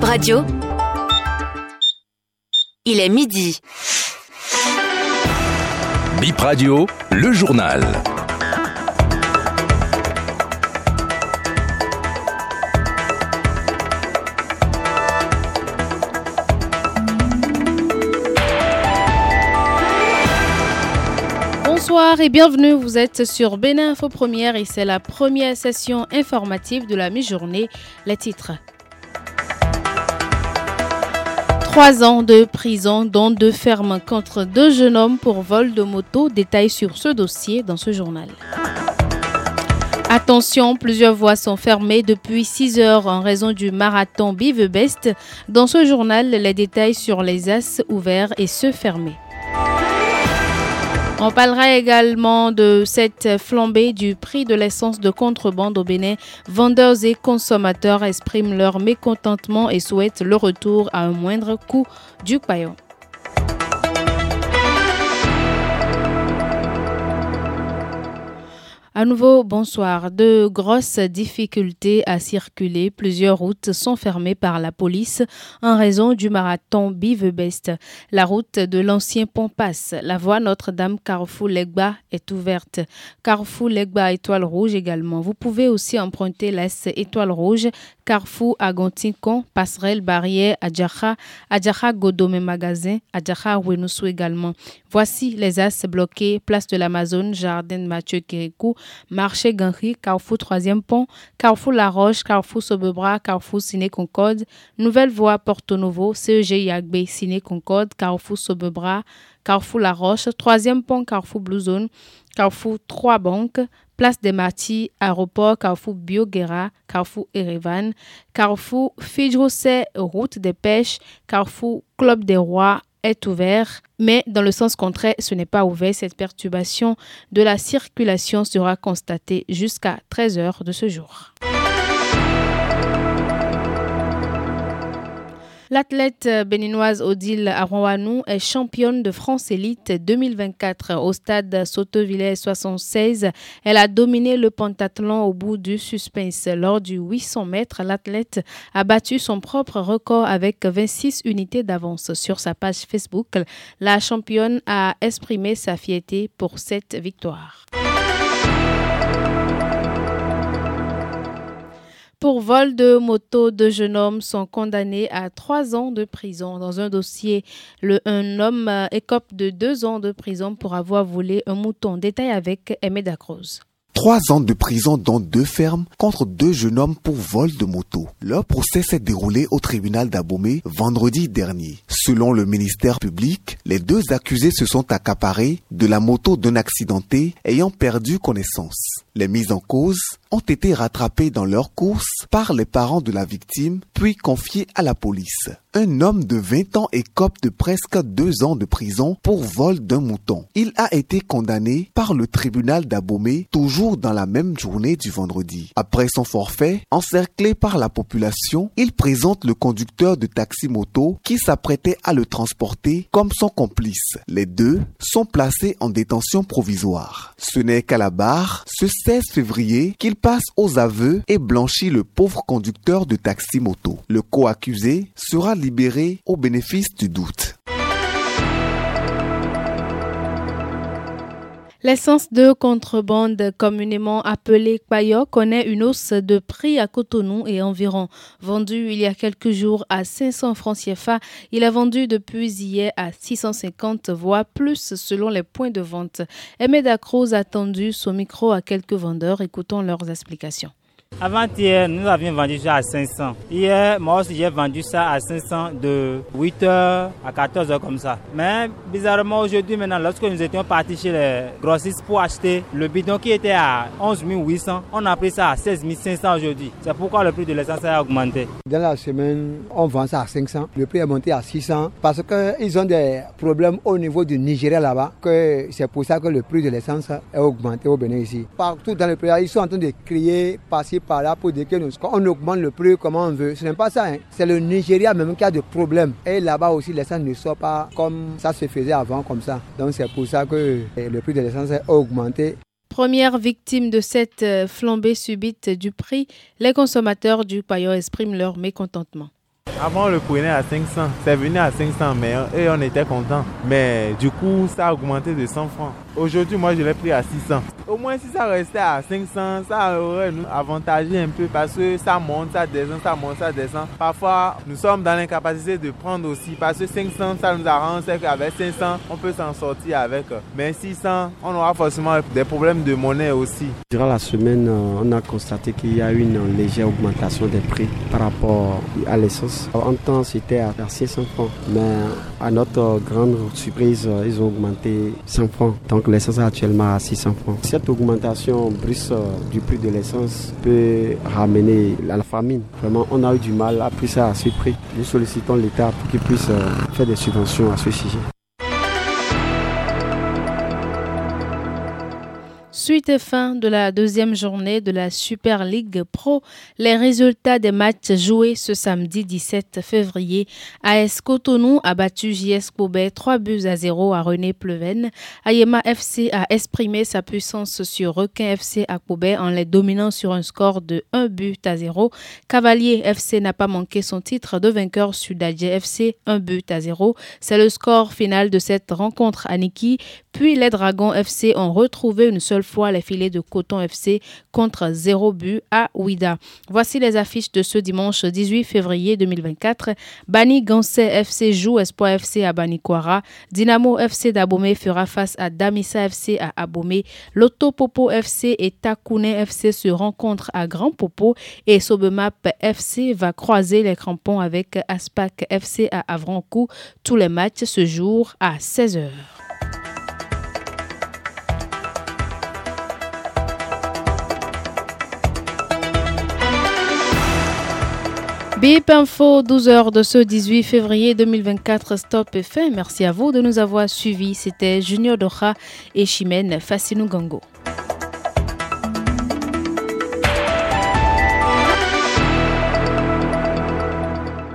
Bib Radio. Il est midi. Bip Radio, le journal. Bonsoir et bienvenue, vous êtes sur Bénin Info Première et c'est la première session informative de la mi-journée. Les titres. Trois ans de prison, dont deux fermes contre deux jeunes hommes pour vol de moto. Détails sur ce dossier dans ce journal. Attention, plusieurs voies sont fermées depuis 6 heures en raison du marathon Bivebest. Dans ce journal, les détails sur les as ouverts et ceux fermés. On parlera également de cette flambée du prix de l'essence de contrebande au Bénin. Vendeurs et consommateurs expriment leur mécontentement et souhaitent le retour à un moindre coût du paillon. À nouveau, bonsoir. De grosses difficultés à circuler. Plusieurs routes sont fermées par la police en raison du marathon Bivebest. La route de l'ancien pont passe. La voie Notre-Dame Carrefour Legba est ouverte. Carrefour Legba Étoile Rouge également. Vous pouvez aussi emprunter l'Est Étoile Rouge, Carrefour Agontincon, Passerelle Barrière, Adjaha, Adjaha Godome Magasin, Adjaha Wenoussou également. Voici les as bloqués. Place de l'Amazone, Jardin Mathieu Kirikou, Marché Ganri, Carrefour Troisième Pont, Carrefour La Roche, Carrefour Sobebra, Carrefour Ciné Concorde, Nouvelle Voie Porto Novo, CEG Yagbe, Ciné Concorde, Carrefour Sobebra, Carrefour La Roche, Troisième Pont, Carrefour Blue Zone, Carrefour Trois Banques, Place des Martis, Aéroport, Carrefour Bioguera, Carrefour Erevan, Carrefour Fidjose, Route des Pêches, Carrefour Club des Rois, est ouvert, mais dans le sens contraire, ce n'est pas ouvert. Cette perturbation de la circulation sera constatée jusqu'à 13 heures de ce jour. L'athlète béninoise Odile Arouanou est championne de France Élite 2024 au stade Sotovillers 76. Elle a dominé le pentathlon au bout du suspense. Lors du 800 mètres, l'athlète a battu son propre record avec 26 unités d'avance. Sur sa page Facebook, la championne a exprimé sa fierté pour cette victoire. Pour vol de moto, deux jeunes hommes sont condamnés à trois ans de prison. Dans un dossier, un homme écope de deux ans de prison pour avoir volé un mouton. Détail avec Aimé Dacrose. Trois ans de prison dans deux fermes contre deux jeunes hommes pour vol de moto. Leur procès s'est déroulé au tribunal d'Abomey vendredi dernier. Selon le ministère public, les deux accusés se sont accaparés de la moto d'un accidenté ayant perdu connaissance. Les mises en cause ont été rattrapés dans leur course par les parents de la victime, puis confiés à la police. Un homme de 20 ans écope de presque deux ans de prison pour vol d'un mouton. Il a été condamné par le tribunal d'Abomey toujours dans la même journée du vendredi. Après son forfait, encerclé par la population, il présente le conducteur de taxi-moto qui s'apprêtait à le transporter comme son complice. Les deux sont placés en détention provisoire. Ce n'est qu'à la barre, ce 16 février, qu'il passe aux aveux et blanchit le pauvre conducteur de taxi-moto. Le co-accusé sera libéré au bénéfice du doute. L'essence de contrebande, communément appelée Payo, connaît une hausse de prix à Cotonou et environ. Vendu il y a quelques jours à 500 francs CFA, il a vendu depuis hier à 650 voire plus selon les points de vente. Ahmed Cruz a tendu son micro à quelques vendeurs. Écoutons leurs explications. Avant-hier, nous avions vendu ça à 500. Hier, moi aussi, j'ai vendu ça à 500 de 8h à 14h comme ça. Mais bizarrement, aujourd'hui, maintenant, lorsque nous étions partis chez les grossistes pour acheter le bidon qui était à 11 800, on a pris ça à 16 500 aujourd'hui. C'est pourquoi le prix de l'essence a augmenté. Dans la semaine, on vend ça à 500. Le prix est monté à 600 parce qu'ils ont des problèmes au niveau du Nigeria là-bas. C'est pour ça que le prix de l'essence est augmenté au Bénin ici. Partout dans le pays, ils sont en train de crier, passer par là pour dire qu'on augmente le prix comme on veut. Ce n'est pas ça. Hein. C'est le Nigeria même qui a des problèmes. Et là-bas aussi, l'essence ne sort pas comme ça se faisait avant, comme ça. Donc c'est pour ça que le prix de l'essence a augmenté. Première victime de cette flambée subite du prix, les consommateurs du paillot expriment leur mécontentement. Avant, on le prenait à 500. C'est venu à 500, mais et on était content. Mais du coup, ça a augmenté de 100 francs. Aujourd'hui, moi, je l'ai pris à 600. Au moins, si ça restait à 500, ça aurait nous avantagé un peu parce que ça monte, ça descend, ça monte, ça descend. Parfois, nous sommes dans l'incapacité de prendre aussi parce que 500, ça nous arrange. C'est qu'avec 500, on peut s'en sortir avec. Mais 600, on aura forcément des problèmes de monnaie aussi. Durant la semaine, euh, on a constaté qu'il y a une légère augmentation des prix par rapport à l'essence. En temps, c'était à 600 francs. Mais à notre grande surprise, euh, ils ont augmenté 100 francs. Donc l'essence est actuellement à 600 francs. Cette augmentation brusque euh, du prix de l'essence peut ramener la famine. Vraiment, on a eu du mal à plus ça à ce prix. Nous sollicitons l'État pour qu'il puisse faire des subventions à ce sujet. Suite et fin de la deuxième journée de la Super League Pro, les résultats des matchs joués ce samedi 17 février. AS Cotonou a battu JS Kobe 3 buts à 0 à René Pleven. Ayema FC a exprimé sa puissance sur Requin FC à Kobe en les dominant sur un score de 1 but à 0. Cavalier FC n'a pas manqué son titre de vainqueur sur Dadje FC 1 but à 0. C'est le score final de cette rencontre à Niki. Puis les Dragons FC ont retrouvé une seule fois les filets de Coton FC contre 0 but à Ouida. Voici les affiches de ce dimanche 18 février 2024. Bani Gansé FC joue Espoir FC à Banikwara. Dynamo FC d'Abomé fera face à Damissa FC à Abomé. Lotto Popo FC et Takune FC se rencontrent à Grand Popo et Sobemap FC va croiser les crampons avec Aspac FC à Avrancourt. Tous les matchs se jouent à 16h. BIP Info, 12h de ce 18 février 2024, Stop et fin. Merci à vous de nous avoir suivis. C'était Junior Doha et Chimène Fassinou Gango.